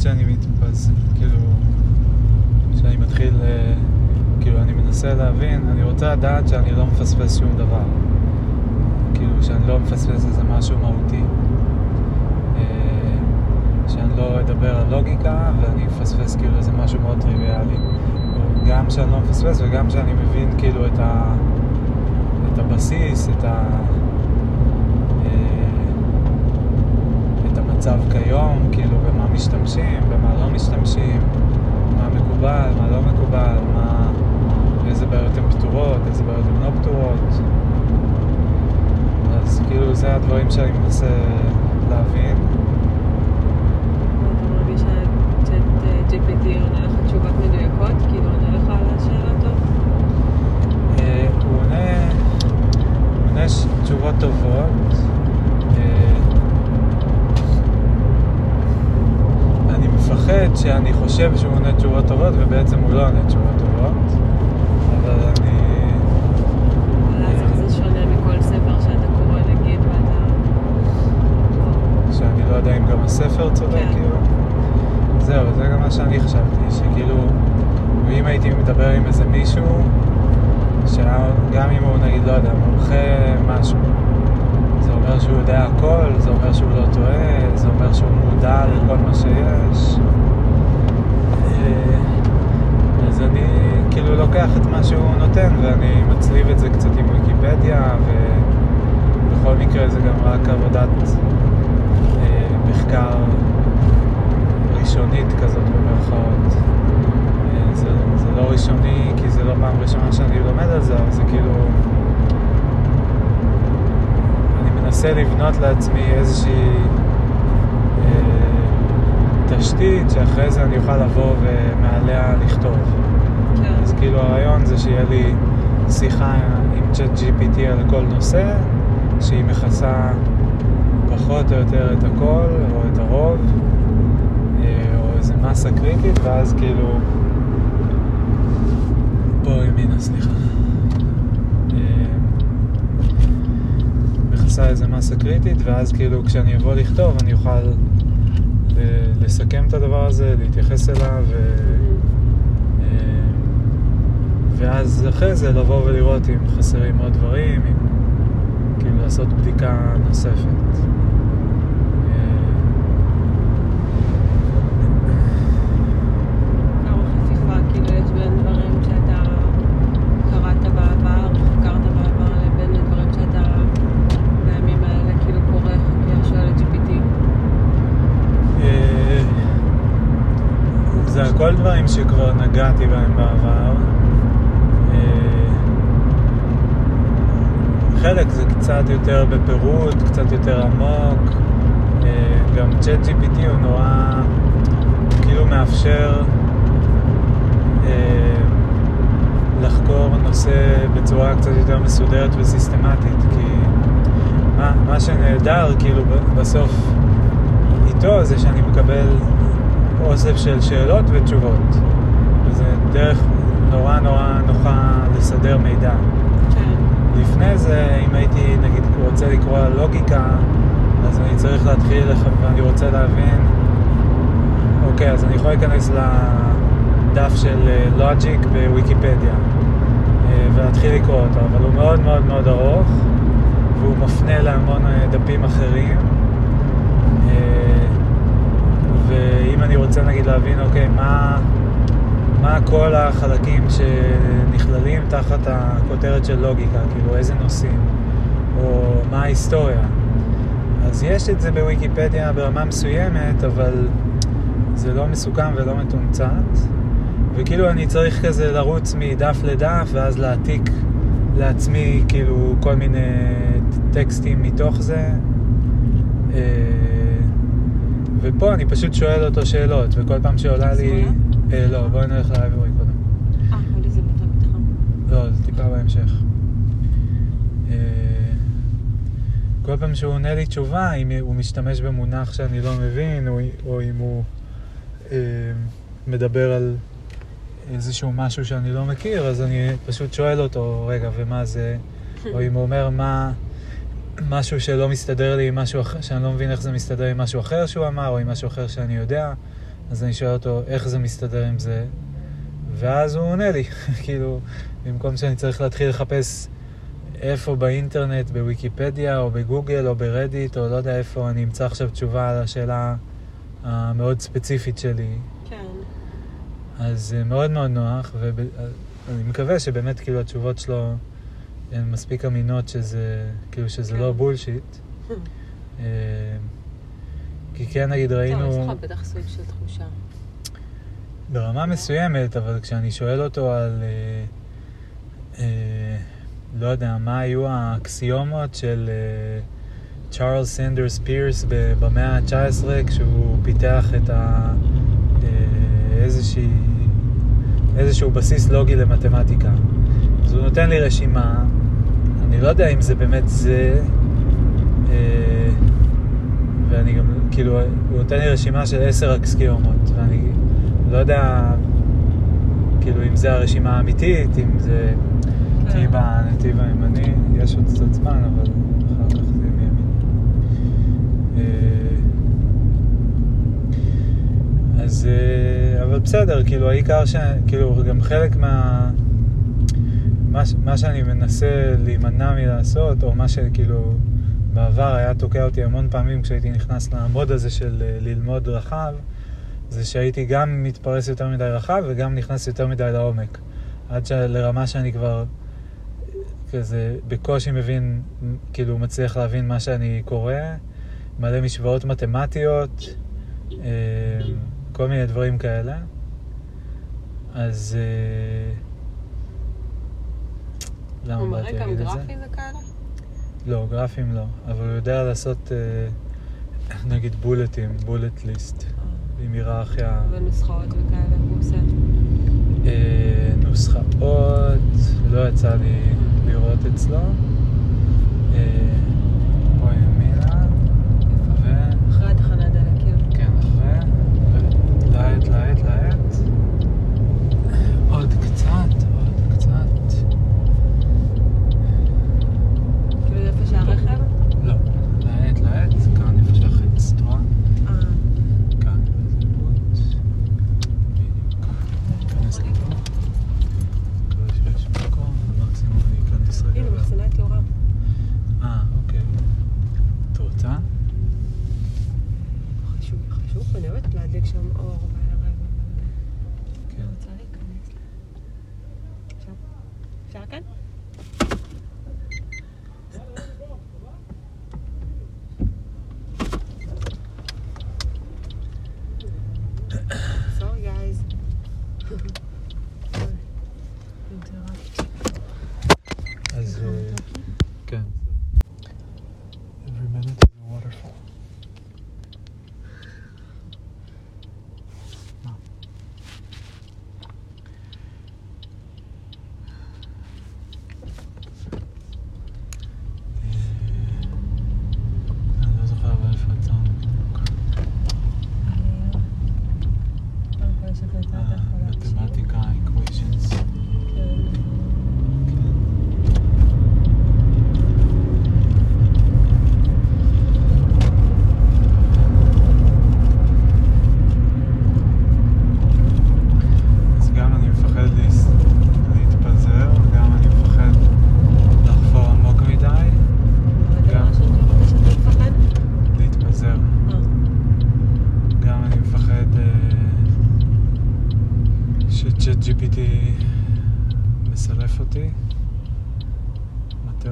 ותמיד כשאני מתפס, כאילו, כשאני מתחיל, אה, כאילו, אני מנסה להבין, אני רוצה לדעת שאני לא מפספס שום דבר. כאילו, שאני לא מפספס איזה משהו מהותי. אה, שאני לא אדבר על לוגיקה ואני אפספס כאילו איזה משהו מאוד טריוויאלי. גם שאני לא מפספס וגם שאני מבין כאילו את, ה, את הבסיס, את, ה, אה, את המצב כיום, כאילו במה משתמשים, במה לא משתמשים, מה מקובל, מה לא מקובל, מה, איזה בעיות הן פתורות, איזה בעיות הן לא פתורות. אז כאילו זה הדברים שאני מנסה להבין. אתה מרגיש שהצ'אט GPT עונה לך תשובות מדויקות? כאילו עונה לך על השאלה טוב? אה, הוא עונה, הוא עונה ש- תשובות טובות. אה, אני מפחד שאני חושב שהוא עונה תשובות טובות ובעצם הוא לא עונה תשובות טובות. אבל אני... אבל אז איך זה שונה מכל ספר שאתה קורא נגיד ואתה... שאני לא יודע אם גם הספר צודק, כן. כאילו. זהו, זה גם מה שאני חשבתי, שכאילו, ואם הייתי מדבר עם איזה מישהו, שגם אם הוא נגיד, לא יודע, מומחה משהו, זה אומר שהוא יודע הכל, זה אומר שהוא לא טועה, זה אומר מודע לכל מה שיש. אה, אז אני כאילו לוקח את מה שהוא נותן ואני מצליב את זה קצת עם ויקיפדיה ובכל מקרה זה גם רק עבודת אה, מחקר ראשונית כזאת במרכאות. אה, זה, זה לא ראשוני כי זה לא פעם ראשונה שאני לומד על זה, אבל זה כאילו... אני מנסה לבנות לעצמי איזושהי תשתית שאחרי זה אני אוכל לבוא ומעליה לכתוב. כן. אז כאילו הרעיון זה שיהיה לי שיחה עם צ'אט GPT על כל נושא, שהיא מכסה פחות או יותר את הכל, או את הרוב, אה, או איזה מסה קריטית, ואז כאילו... פה ימינה, סליחה. אה, מכסה איזה מסה קריטית, ואז כאילו כשאני אבוא לכתוב אני אוכל לסכם את הדבר הזה, להתייחס אליו. אה, ואז אחרי זה לבוא ולראות אם חסרים עוד דברים, אם כאילו לעשות בדיקה נוספת. אה, כמה חפיפה כאילו יש בין דברים שאתה קראת בעבר או חקרת בעבר לבין הדברים שאתה בימים האלה כאילו קורא חוקר שואל את GPT. אה, זה הכל דברים שכבר נגעתי בהם בעבר. אה, חלק זה קצת יותר בפירוט, קצת יותר עמוק. אה, גם צ'אט GPT הוא נורא, כאילו מאפשר אה, לחקור נושא בצורה קצת יותר מסודרת וסיסטמטית, כי מה, מה שנהדר, כאילו, בסוף איתו זה שאני מקבל אוסף של שאלות ותשובות. וזה דרך נורא נורא נוחה לסדר מידע. כן. לפני זה, אם הייתי נגיד רוצה לקרוא לוגיקה, אז אני צריך להתחיל, ואני רוצה להבין, אוקיי, אז אני יכול להיכנס לדף של לוג'יק בוויקיפדיה אה, ולהתחיל לקרוא אותו, אבל הוא מאוד מאוד מאוד ארוך, והוא מפנה להמון אה, דפים אחרים. ואם אני רוצה נגיד להבין, אוקיי, מה, מה כל החלקים שנכללים תחת הכותרת של לוגיקה, כאילו איזה נושאים, או מה ההיסטוריה. אז יש את זה בוויקיפדיה ברמה מסוימת, אבל זה לא מסוכם ולא מתומצת. וכאילו אני צריך כזה לרוץ מדף לדף, ואז להעתיק לעצמי כאילו כל מיני טקסטים מתוך זה. ופה אני פשוט שואל אותו שאלות, וכל פעם שעולה לי... אה, לא, בואי נלך לאייבורי קודם. אה, עוד איזה בטח בטח. לא, זה טיפה בהמשך. אה, כל פעם שהוא עונה לי תשובה, אם הוא משתמש במונח שאני לא מבין, או, או אם הוא אה, מדבר על איזשהו משהו שאני לא מכיר, אז אני פשוט שואל אותו, רגע, ומה זה? או אם הוא אומר מה, משהו שלא מסתדר לי עם משהו אחר, שאני לא מבין איך זה מסתדר עם משהו אחר שהוא אמר, או עם משהו אחר שאני יודע, אז אני שואל אותו איך זה מסתדר עם זה, ואז הוא עונה לי, כאילו, במקום שאני צריך להתחיל לחפש איפה באינטרנט, בוויקיפדיה, או בגוגל, או ברדיט, או לא יודע איפה, אני אמצא עכשיו תשובה על השאלה המאוד ספציפית שלי. כן. אז זה מאוד מאוד נוח, ואני מקווה שבאמת כאילו התשובות שלו הן מספיק אמינות שזה, כאילו שזה כן. לא bullshit. אה, כי כן נגיד טוב, יש ראינו לך בטח סוג של תחושה. ברמה מסוימת, אבל כשאני שואל אותו על, אה, אה, לא יודע, מה היו האקסיומות של אה, צ'ארלס סנדרס פירס במאה ה-19 כשהוא פיתח את ה... אה, איזושהי, איזשהו בסיס לוגי למתמטיקה. אז הוא נותן לי רשימה, אני לא יודע אם זה באמת זה, אה, ואני גם, כאילו, הוא נותן לי רשימה של עשר אקסיומות, ואני לא יודע, כאילו, אם זה הרשימה האמיתית, אם זה... כן. כי בנתיב הימני יש עוד קצת זמן, אבל אחר כך זה יהיה מימין. אה, אז, אה, אבל בסדר, כאילו, העיקר ש... כאילו, גם חלק מה... מה, מה שאני מנסה להימנע מלעשות, או מה שכאילו בעבר היה תוקע אותי המון פעמים כשהייתי נכנס לעמוד הזה של אה, ללמוד רחב, זה שהייתי גם מתפרס יותר מדי רחב וגם נכנס יותר מדי לעומק. עד. לרמה שאני כבר כזה בקושי מבין, כאילו מצליח להבין מה שאני קורא, מלא משוואות מתמטיות, אה, כל מיני דברים כאלה. אז... אה, למה הוא באתי מראה גם להגיד את זה? גרפים וכאלה? לא, גרפים לא, אבל הוא יודע לעשות אה, נגיד בולטים, בולט ליסט, עם היררכיה, ונוסחאות וכאלה, הוא עושה. אה, נוסחאות, לא יצא לי לראות אצלו.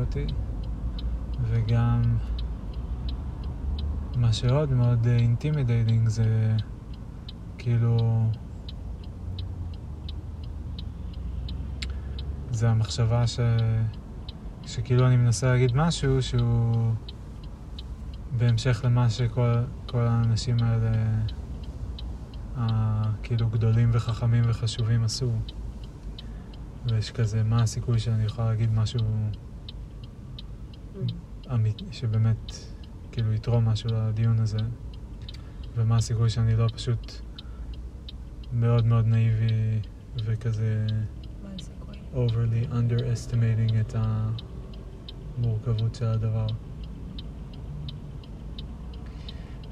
אותי, וגם מה שעוד מאוד intimidating זה כאילו זה המחשבה ש... שכאילו אני מנסה להגיד משהו שהוא בהמשך למה שכל כל האנשים האלה, הכאילו גדולים וחכמים וחשובים עשו. ויש כזה, מה הסיכוי שאני יכולה להגיד משהו אמיתי, שבאמת, כאילו, יתרום משהו לדיון הזה, ומה הסיכוי שאני לא פשוט מאוד מאוד נאיבי וכזה מה הסיכוי? overly underestimating את המורכבות של הדבר.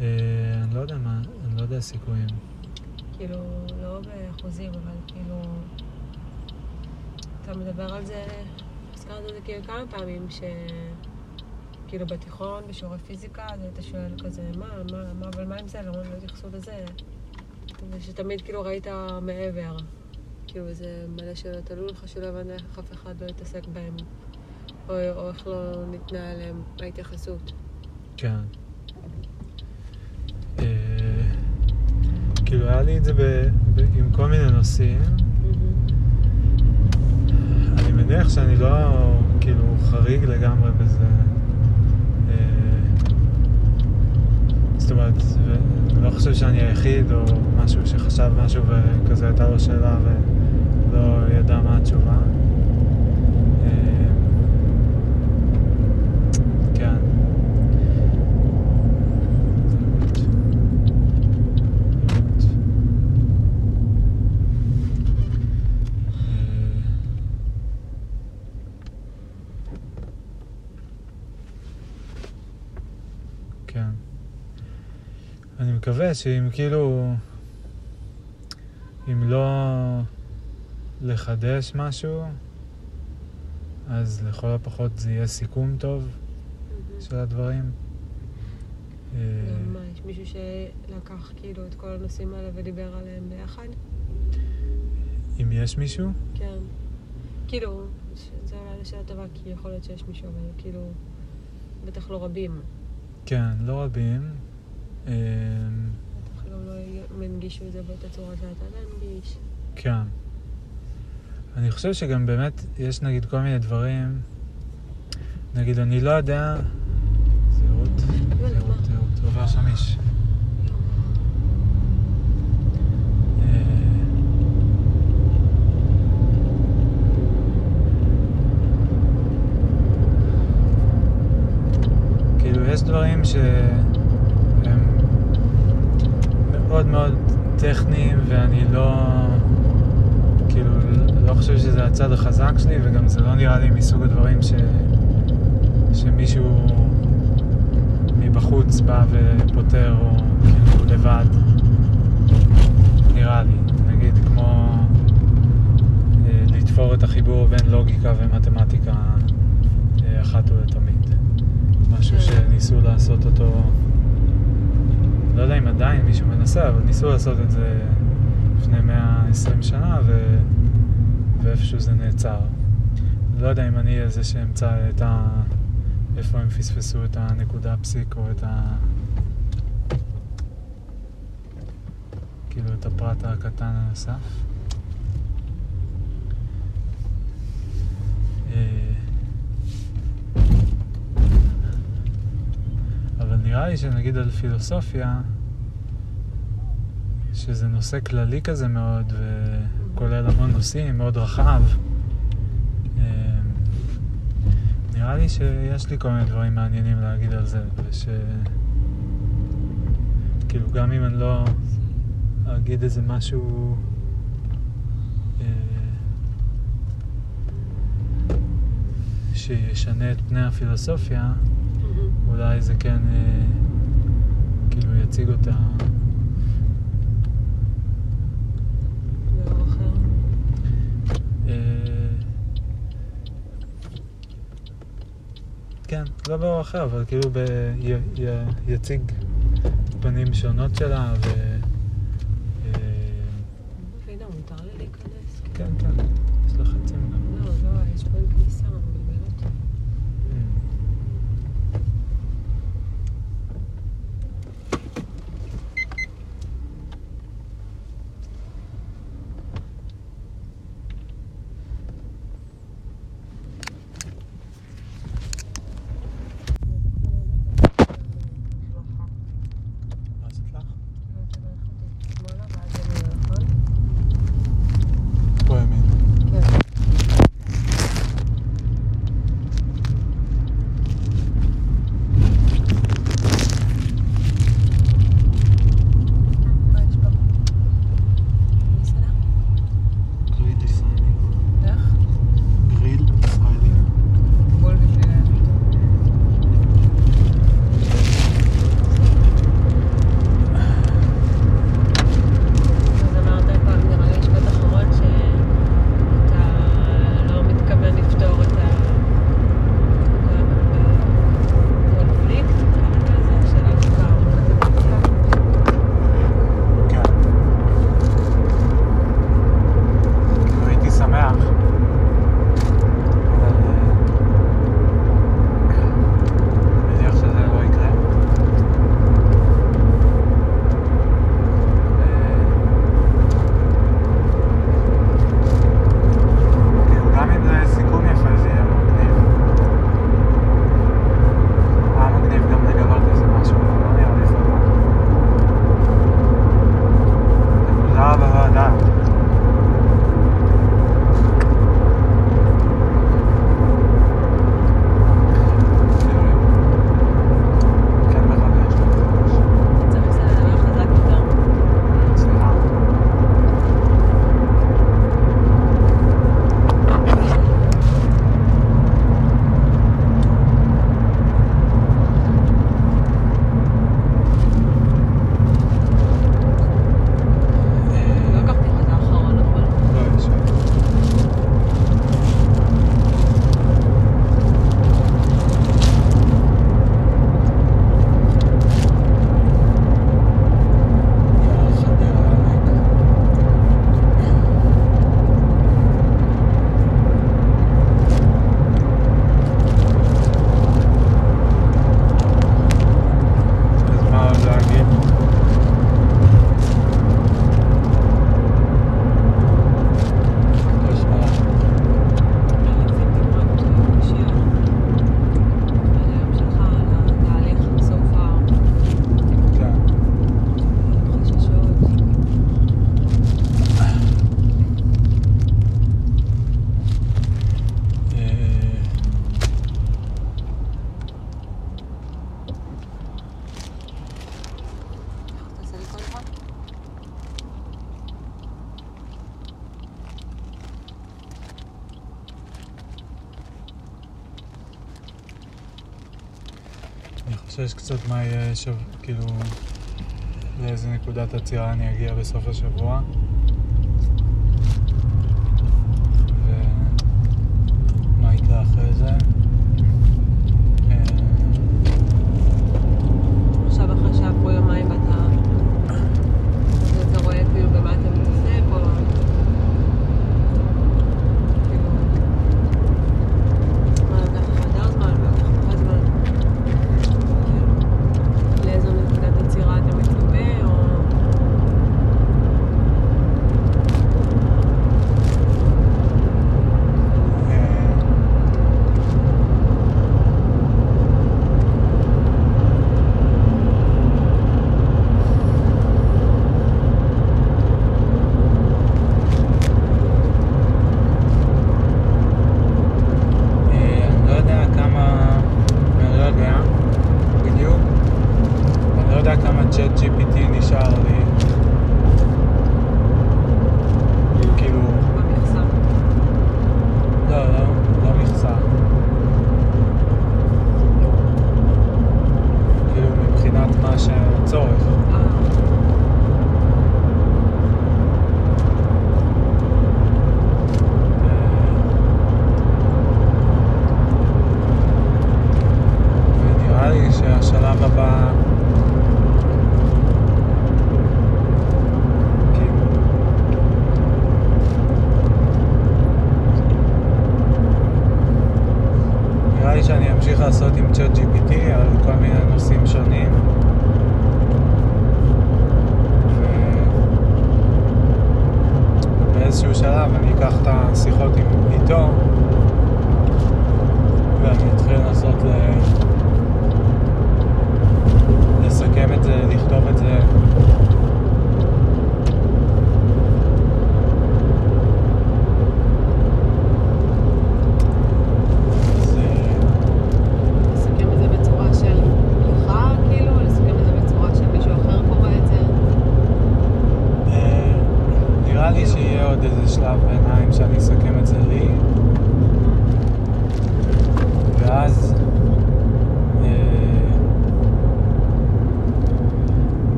אה, אני לא יודע מה, אני לא יודע סיכויים. כאילו, לא באחוזים, אבל כאילו... אתה מדבר על זה, הזכרת את זה כאילו כמה פעמים, ש... כאילו בתיכון, בשיעורי פיזיקה, אז היית שואל כזה, מה, מה, מה, אבל מה עם זה? למה לא התייחסו לזה? ושתמיד כאילו ראית מעבר. כאילו זה מלא שאלות, תלוי לך שלא הבנת איך אף אחד לא יתעסק בהם, או, או איך לא ניתנה עליהם ההתייחסות. כן. אה, כאילו היה לי את זה ב, ב, עם כל מיני נושאים. אני מניח שאני לא כאילו חריג לגמרי בזה. אה, זאת אומרת, לא חושב שאני היחיד או משהו שחשב משהו וכזה הייתה לו שאלה ולא ידע מה התשובה. אה, כן. כן. אני מקווה שאם כאילו, אם לא לחדש משהו, אז לכל הפחות זה יהיה סיכום טוב של הדברים. אה, מה, יש מישהו שלקח כאילו את כל הנושאים האלה ודיבר עליהם ביחד? אם יש מישהו, כן. כאילו, זו אולי טובה, כי יכול להיות שיש מישהו, אבל כאילו, בטח לא רבים. כן, לא רבים. לא תנגיש. כן. אני חושב שגם באמת יש נגיד כל מיני דברים, נגיד אני לא יודע, זהירות, מה? זהירות, זהירות, עובר שם איש. אה, כאילו יש דברים שהם מאוד מאוד טכניים ואני לא, כאילו, לא חושב שזה הצד החזק שלי וגם זה לא נראה לי מסוג הדברים ש, שמישהו בא ופותר או כאילו לבד, נראה לי. נגיד כמו אה, לתפור את החיבור בין לוגיקה ומתמטיקה אה, אחת ולתמיד. משהו כן. שניסו לעשות אותו, לא יודע אם עדיין מישהו מנסה, אבל ניסו לעשות את זה לפני 120 שנה ו... ואיפשהו זה נעצר. לא יודע אם אני זה שאמצא את ה... איפה הם פספסו את הנקודה פסיק או את ה... כאילו את הפרט הקטן הנוסף. אה, אבל נראה לי שנגיד על פילוסופיה, שזה נושא כללי כזה מאוד, וכולל המון נושאים, מאוד רחב, אה, נראה לי שיש לי כל מיני דברים מעניינים להגיד על זה, וש... כאילו, גם אם אני לא אגיד איזה משהו... אה, שישנה את פני הפילוסופיה, אולי זה כן אה, כאילו יציג אותה באור אחר. אה, כן, לא באור אחר, אבל כאילו ב... י... י... יציג פנים שונות שלה ו... שיש קצת מה יהיה, שב... כאילו, לאיזה נקודת עצירה אני אגיע בסוף השבוע.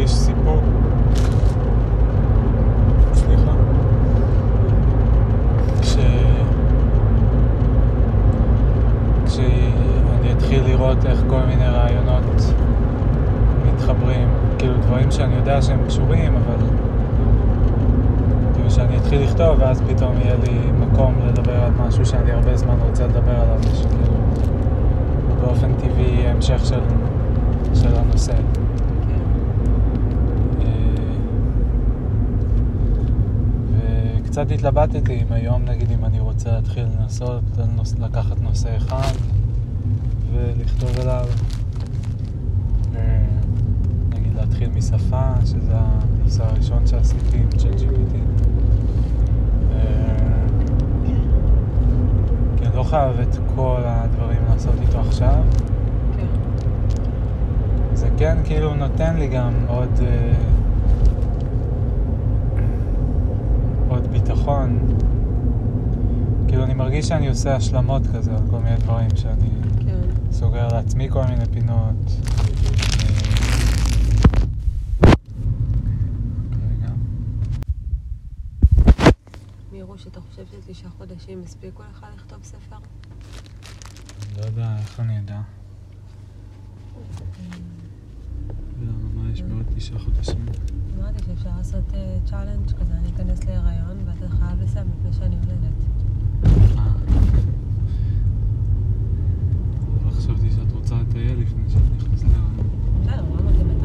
להרגיש סיפוק. סליחה. כש... כשאני אתחיל לראות איך כל מיני רעיונות מתחברים, כאילו דברים שאני יודע שהם קשורים, אבל כאילו שאני אתחיל לכתוב ואז פתאום יהיה לי מקום לדבר על משהו שאני הרבה זמן רוצה לדבר עליו, ושכאילו באופן טבעי המשך של הנושא. כן. אה, וקצת התלבטתי אם היום, נגיד, אם אני רוצה להתחיל לנסות לנוס- לקחת נושא אחד ולכתוב עליו. אה, נגיד להתחיל משפה, שזה הנושא הראשון שעשיתי עם ChatGPT. אה, כי אני לא חייב את כל הדברים לעשות איתו עכשיו. כן. זה כן כאילו נותן לי גם עוד... אה, ביטחון. כאילו אני מרגיש שאני עושה השלמות כזה על כל מיני דברים שאני כן. סוגר לעצמי כל מיני פינות. אה, רגע. מירוש, אתה חושב שתשעה חודשים הספיקו לך לכתוב ספר? לא יודע איך אני אדע. תשעה חודשים. אמרתי שאפשר לעשות challenge כזה, אני אכנס להיריון ואתה חייב לסיים לפני שאני יולדת. אה. חשבתי שאת רוצה לטייל לפני שאת נכנסת להיריון.